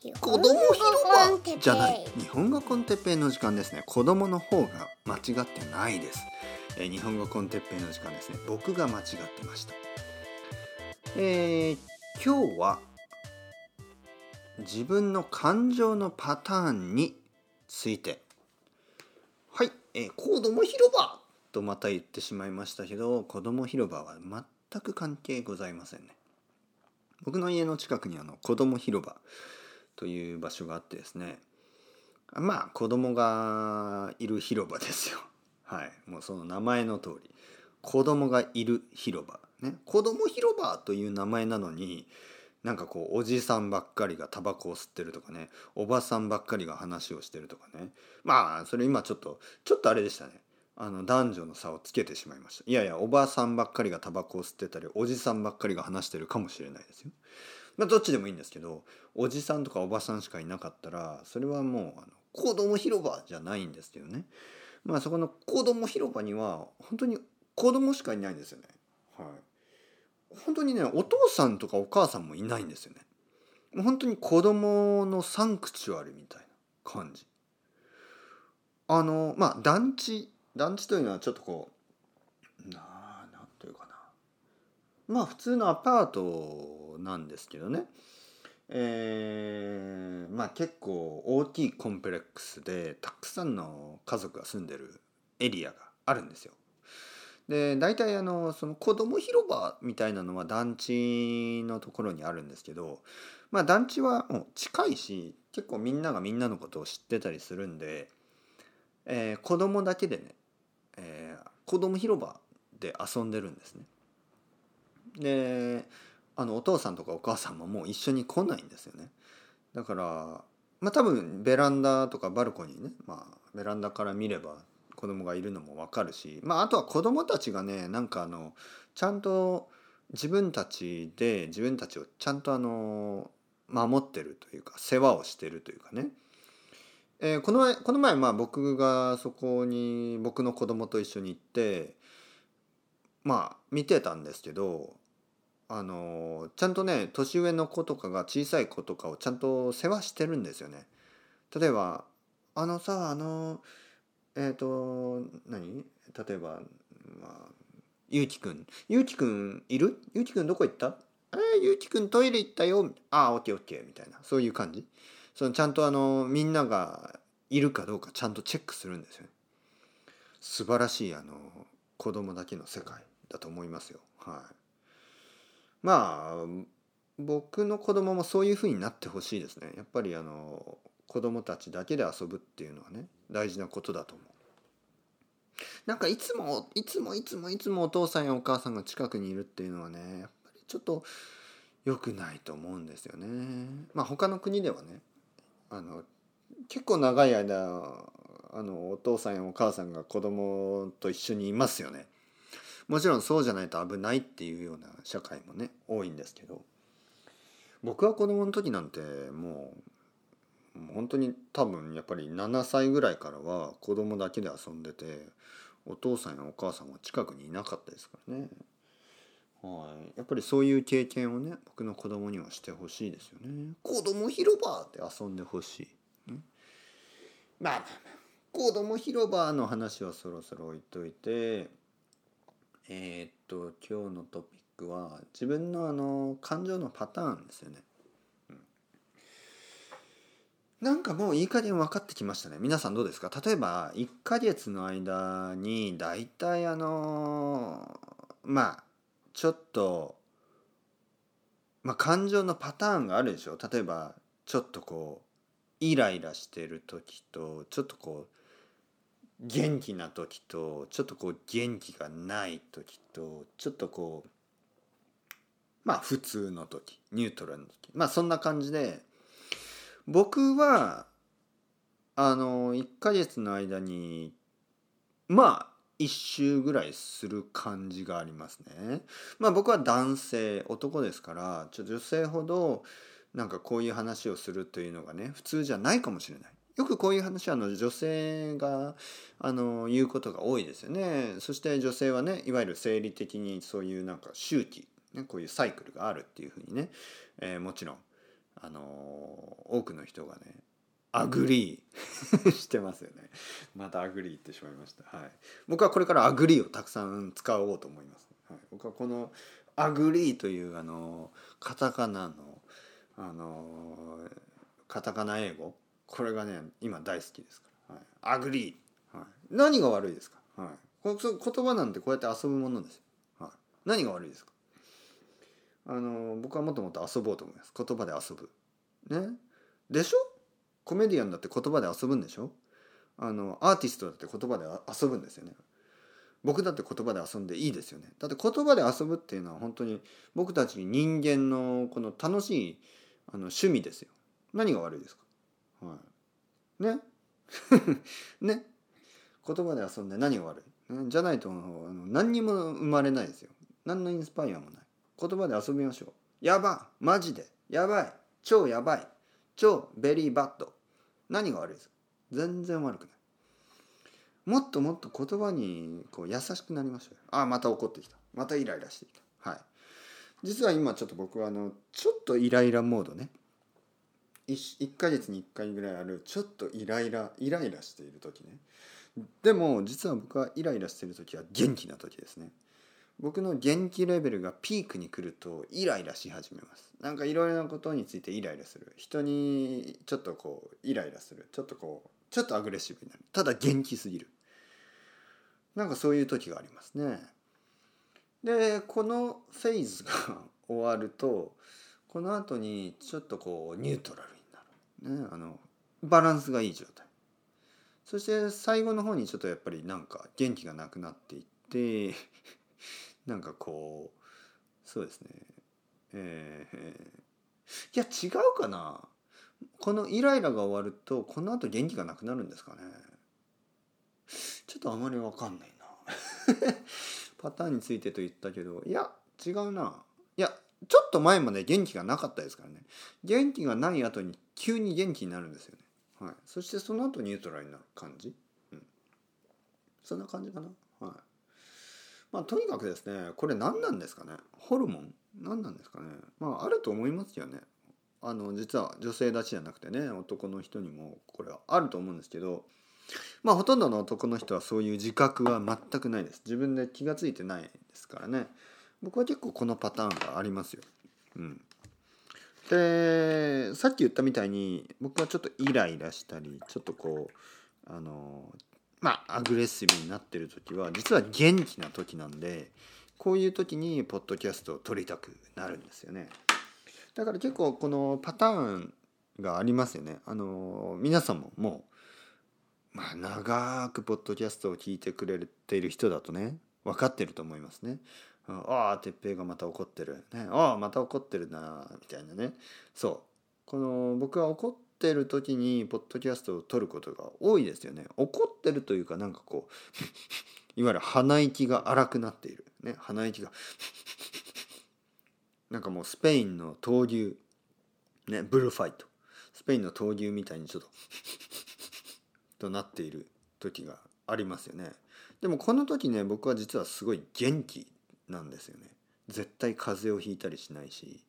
子供広場じゃない。日本語コンテッペイの時間ですね。子供の方が間違ってないです、えー、日本語コンテッペイの時間ですね。僕が間違ってました。えー、今日は自分の感情のパターンについて。はい、えー、子供広場とまた言ってしまいましたけど子供広場は全く関係ございませんね。僕の家の近くにあの子供広場という場所があってですね。まあ子供がいる広場ですよ。はい。もうその名前の通り。子供がいる広場。ね。子供広場という名前なのになんかこうおじさんばっかりがタバコを吸ってるとかね。おばさんばっかりが話をしてるとかね。まあそれ今ちょっとちょっとあれでしたね。あの男女の差をつけてしまいました。いやいやおばさんばっかりがタバコを吸ってたりおじさんばっかりが話してるかもしれないですよ。まあどっちでもいいんですけどおじさんとかおばさんしかいなかったらそれはもうあの子供広場じゃないんですけどねまあそこの子供広場には本当に子供しかいないんですよね。はい、本当にねお父さんとかお母さんもいないんですよね。もう本当に子供のサンクチュアルみたいな感じ。あのまあ団地団地というのはちょっとこうななんというかなまあ普通のアパートなんですけどねえー、まあ結構大きいコンプレックスでたくさんの家族が住んでるエリアがあるんですよ。で大体あのその子供広場みたいなのは団地のところにあるんですけどまあ団地はもう近いし結構みんながみんなのことを知ってたりするんで、えー、子供だけでねえー、子供広場で遊んでるんですね。であのお父さんとかお母さんももう一緒に来ないんですよね。だからまあ多分ベランダとかバルコニーね、まあ、ベランダから見れば子供がいるのも分かるし、まあ、あとは子供たちがねなんかあのちゃんと自分たちで自分たちをちゃんとあの守ってるというか世話をしてるというかねえー、この前この前まあ僕がそこに僕の子供と一緒に行ってまあ見てたんですけどあのちゃんとね年上の子とかが小さい子とかをちゃんと世話してるんですよね。例えばあのさあのえっ、ー、と何？例えば、まあ、ゆうきくん。ゆうきくんいる？ゆうきくんどこ行った？えー、ゆうきくんトイレ行ったよ。ああオッケーオッケー。みたいな。そういう感じ。そのちゃんとあのみんながいるかどうかちゃんとチェックするんですよね。素晴らしいあの子供だけの世界。だと思いますよ。はい。まあ僕の子供もそういうふうになってほしいですね。やっぱりあの子供たちだけで遊ぶっていうのはね大事なことだと思う。なんかいつもいつもいつもいつもお父さんやお母さんが近くにいるっていうのはねやっぱりちょっと良くないと思うんですよね。まあ他の国ではねあの結構長い間あのお父さんやお母さんが子供と一緒にいますよね。もちろんそうじゃないと危ないっていうような社会もね多いんですけど僕は子供の時なんてもう本当に多分やっぱり7歳ぐらいからは子供だけで遊んでてお父さんやお母さんは近くにいなかったですからね。はい、やっぱりそういう経験をね僕の子供にはしてほしいですよね。子供広場って遊んでほしい。まあまあまあ子供広場の話はそろそろ置いといてえー、っと今日のトピックは自分のあの感情のパターンですよね。なんかもういい加減分かってきましたね。皆さんどうですか？例えば1ヶ月の間にだいたいあのまあちょっとまあ感情のパターンがあるでしょ？例えばちょっとこうイライラしてる時とちょっとこう元気な時とちょっとこう元気がない時とちょっとこうまあ普通の時ニュートラルの時まあそんな感じで僕はあの1ヶ月の間にまあ一周ぐらいする感じがありますね。まあ僕は男性男ですからちょ女性ほどなんかこういう話をするというのがね普通じゃないかもしれない。よくこういう話はあの女性があの言うことが多いですよね。そして女性はねいわゆる生理的にそういうなんか周期、ね、こういうサイクルがあるっていうふうにね、えー、もちろんあの多くの人がねagree してますよね。また agree 言ってしまいました、はい、僕はこれから agree をたくさん使おうと思います、はい、僕はこの agree というあのカタカナのあのカタカナ英語これがね今大好きですから、はい、 agree、はい、何が悪いですか、はい、こ言葉なんてこうやって遊ぶものですよ、はい、何が悪いですか？あの僕はもっともっと遊ぼうと思います。言葉で遊ぶ。ね？でしょ？コメディアンだって言葉で遊ぶんでしょ？あのアーティストだって言葉で遊ぶんですよね。僕だって言葉で遊んでいいですよね。だって言葉で遊ぶっていうのは本当に僕たち人間のこの楽しいあの趣味ですよ。何が悪いですか？はい。ね。ね。言葉で遊んで何が悪い、ね、じゃないとあの何にも生まれないですよ。何のインスパイアもない。言葉で遊びましょう。やばマジで。やばい。超やばい。超 very bad。何が悪いです？か全然悪くない。もっともっと言葉にこう優しくなりましょうああまた怒ってきた。またイライラしてきた。はい。実は今ちょっと僕はあのちょっとイライラモードね。1, 1ヶ月に1回ぐらいあるちょっとイライライライラしている時ね。でも実は僕はイライラしてる時は元気な時ですね。僕の元気レベルがピークに来るとイライラし始めます。なんかいろいろなことについてイライラする。人にちょっとこうイライラする。ちょっとこうちょっとアグレッシブになる。ただ元気すぎる。なんかそういう時がありますね。でこのフェーズが 終わるとこの後にちょっとこうニュートラルに、ね、あのバランスがいい状態。そして最後の方にちょっとやっぱりなんか元気がなくなっていって なんかこうそうですね。えー、いや違うかな。このイライラが終わるとこのあと元気がなくなるんですかね。ちょっとあまり分かんないな。パターンについてと言ったけど。いや違うな。いやちょっと前まで元気がなかったですからね。元気がない後に急に元気になるんですよね。はい。そしてその後ニュートラルになる感じ。うん。そんな感じかな。はい。まあ、とにかくですねこれ何なんですかね。ホルモン？何なんですかね。まああると思いますよね。あの実は女性だけじゃなくてね男の人にもこれはあると思うんですけどまあほとんどの男の人はそういう自覚は全くないです。自分で気が付いてないですからね。僕は結構このパターンがありますよ。うん、でさっき言ったみたいに僕はちょっとイライラしたりちょっとこうあのまあアグレッシブになってる時は実は元気な時なんでこういう時にポッドキャストを撮りたくなるんですよね。だから結構このパターンがありますよね。あの皆さんももう、まあ、長くポッドキャストを聞いてくれている人だとね分かってると思いますね。ああ哲平がまた怒ってる、ね、ああまた怒ってるなみたいなね。そう。この僕は怒ってってる時にポッドキャストを撮ることが多いですよね。怒ってるというかなんかこう いわゆる鼻息が荒くなっている。ね。鼻息が なんかもうスペインの闘牛。ね。ブルファイト。スペインの闘牛みたいにちょっと となっている時がありますよね。でもこの時ね僕は実はすごい元気。なんですよね。絶対風邪をひいたりしないし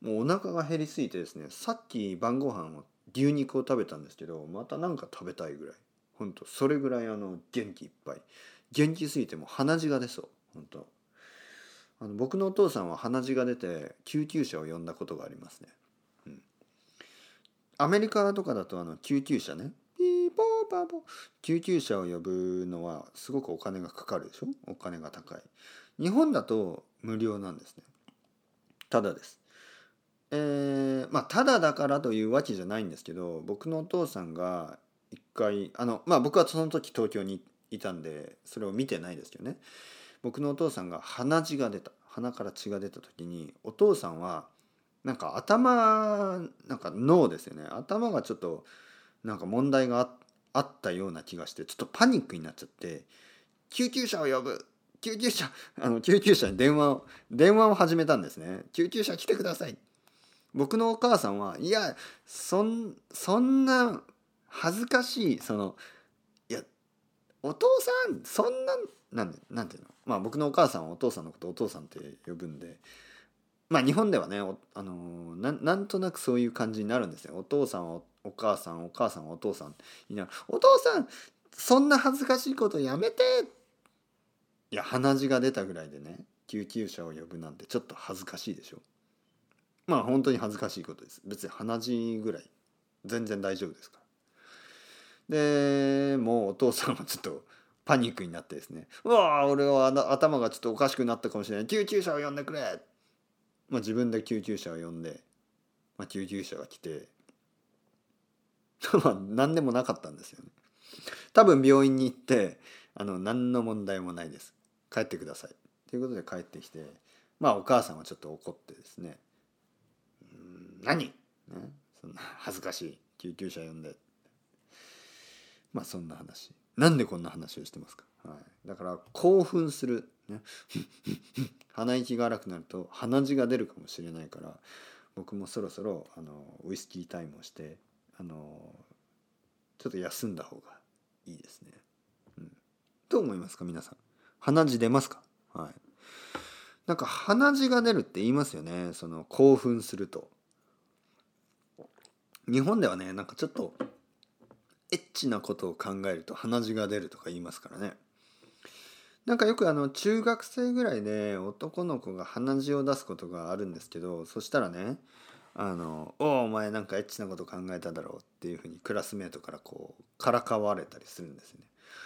もうお腹が減りすぎてですねさっき晩ご飯を牛肉を食べたんですけどまた何か食べたいぐらい。本当それぐらいあの元気いっぱい。元気すぎても鼻血が出そう。本当。あの僕のお父さんは鼻血が出て救急車を呼んだことがありますね、うん、アメリカとかだとあの救急車ね。ピーポーパーポー。救急車を呼ぶのはすごくお金がかかるでしょ？お金が高い。日本だと無料なんですね。ただです。えー、まあただだからというわけじゃないんですけど僕のお父さんが一回あのまあ僕はその時東京にいたんでそれを見てないですけどね。僕のお父さんが鼻血が出た。鼻から血が出た時にお父さんはなんか頭なんか脳ですよね。頭がちょっとなんか問題があったような気がしてちょっとパニックになっちゃって救急車を呼ぶ救急車 あの救急車に電話を電話を始めたんですね。救急車来てください。僕のお母さんはいやそんそんな恥ずかしいそのいやお父さんそんななんなんていうの？まあ僕のお母さんはお父さんのことお父さんって呼ぶんでまあ日本ではねおあのななんとなくそういう感じになるんですよ。お父さんはお母さんお母さんはお父さんいなお父さんそんな恥ずかしいことやめていや鼻血が出たぐらいでね救急車を呼ぶなんてちょっと恥ずかしいでしょ。まあ本当に恥ずかしいことです。別に鼻血ぐらい全然大丈夫ですから。でもうお父さんはちょっとパニックになってですね「うわ俺は頭がちょっとおかしくなったかもしれない。救急車を呼んでくれ!」まあ自分で救急車を呼んで、まあ、救急車が来て。まあ何でもなかったんですよね。多分病院に行ってあの何の問題もないです。帰ってください。ということで帰ってきてまあお母さんはちょっと怒ってですね「うん何、ね、そんな恥ずかしい救急車呼んで」まあそんな話。なんでこんな話をしてますか、はい、だから興奮する、ね、鼻息が荒くなると鼻血が出るかもしれないから僕もそろそろあのウイスキータイムをしてあのちょっと休んだ方がいいですね。うん、どう思いますか？皆さん。鼻血出ますか？はい。なんか鼻血が出るって言いますよね。その興奮すると。日本ではねなんかちょっとエッチなことを考えると鼻血が出るとか言いますからね。なんかよくあの中学生ぐらいで男の子が鼻血を出すことがあるんですけどそしたらね「あのおお前なんかエッチなこと考えただろう」っていうふうにクラスメートからこうからかわれたりするんですね。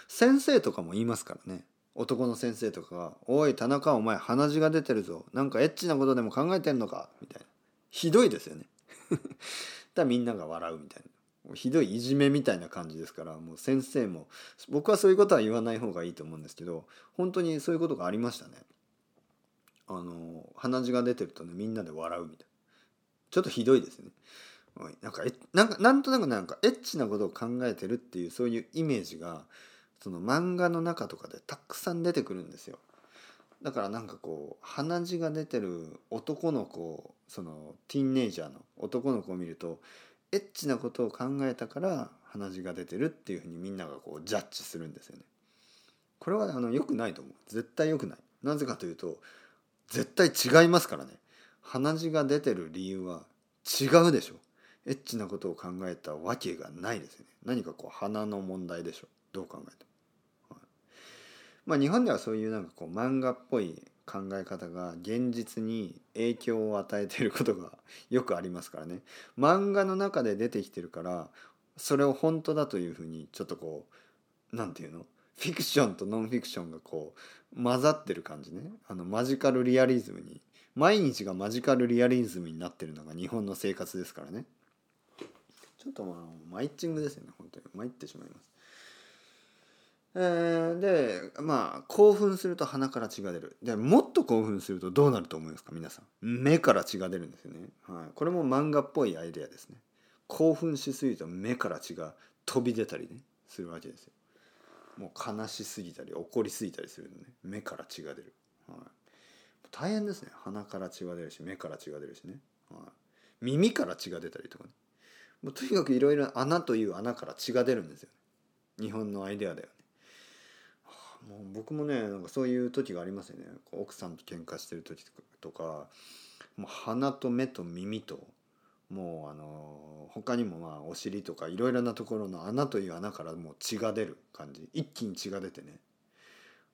先生とかも言いますからね。男の先生とかが「おい田中お前鼻血が出てるぞなんかエッチなことでも考えてんのか」みたいなひどいですよね。だみんなが笑うみたいな。ひどいいじめみたいな感じですからもう先生も僕はそういうことは言わない方がいいと思うんですけど本当にそういうことがありましたね。あの鼻血が出てるとねみんなで笑うみたいなちょっとひどいですね。なんかえなんかなんとなくなんかエッチなことを考えてるっていうそういうイメージがその漫画の中とかでたくさん出てくるんですよ。だからなんかこう鼻血が出てる男の子そのティーンネイジャーの男の子を見るとエッチなことを考えたから鼻血が出てるっていうふうにみんながこうジャッジするんですよね。これはあの良くないと思う。絶対良くない。なぜかというと絶対違いますからね。鼻血が出てる理由は違うでしょ。エッチなことを考えたわけがないですよね。何かこう鼻の問題でしょ。どう考えても、はい、まあ日本ではそういうなんかこう漫画っぽい考え方が現実に影響を与えていることがよくありますからね。漫画の中で出てきてるからそれを本当だというふうにちょっとこう何て言うの？フィクションとノンフィクションがこう混ざってる感じね。あのマジカルリアリズムに毎日がマジカルリアリズムになってるのが日本の生活ですからね。ちょっとまあマイッチングですよね本当に。参ってしまいます。えー、でまあ興奮すると鼻から血が出る。でもっと興奮するとどうなると思いますか？皆さん。目から血が出るんですよね、はい、これも漫画っぽいアイデアですね。興奮しすぎると目から血が飛び出たりねするわけですよ。もう悲しすぎたり怒りすぎたりするのね。目から血が出る、はい、大変ですね。鼻から血が出るし目から血が出るしね、はい、耳から血が出たりとかね。もうとにかくいろいろ穴という穴から血が出るんですよ、ね。日本のアイデアだよもう僕もねなんかそういう時がありますよね。奥さんと喧嘩してる時とかもう鼻と目と耳ともうあの他にもまあお尻とかいろいろなところの穴という穴からもう血が出る感じ。一気に血が出てね。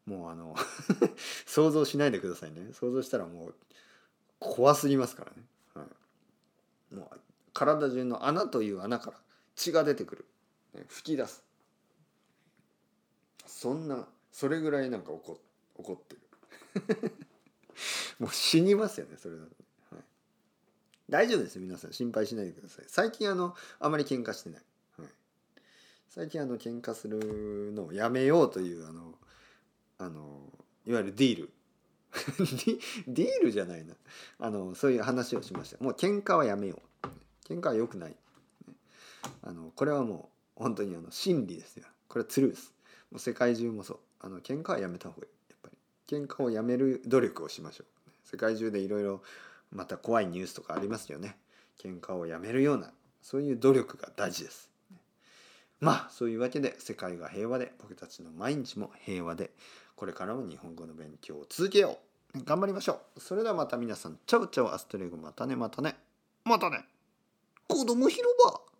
もうあの 想像しないでくださいね。想像したらもう怖すぎますからね、はい、もう体中の穴という穴から血が出てくる、ね、吹き出す。そんなそれぐらいなんか怒怒ってる。もう死にますよねそれだと、はい、大丈夫です皆さん。心配しないでください。最近あのあまり喧嘩してない、はい、最近あの喧嘩するのをやめようというあのあのいわゆるディール。ディールじゃないな。あのそういう話をしました。もう喧嘩はやめよう。喧嘩は良くない。あのこれはもう本当にあの真理ですよ。これはトゥルース。もう世界中もそう。あの喧嘩はやめた方がいい。やっぱり。喧嘩をやめる努力をしましょう。世界中でいろいろまた怖いニュースとかありますよね。喧嘩をやめるようなそういう努力が大事です。まあそういうわけで世界が平和で僕たちの毎日も平和でこれからも日本語の勉強を続けよう。頑張りましょう。それではまた皆さん。チャウチャウアストレゴまたねまたね。またね。子供広場。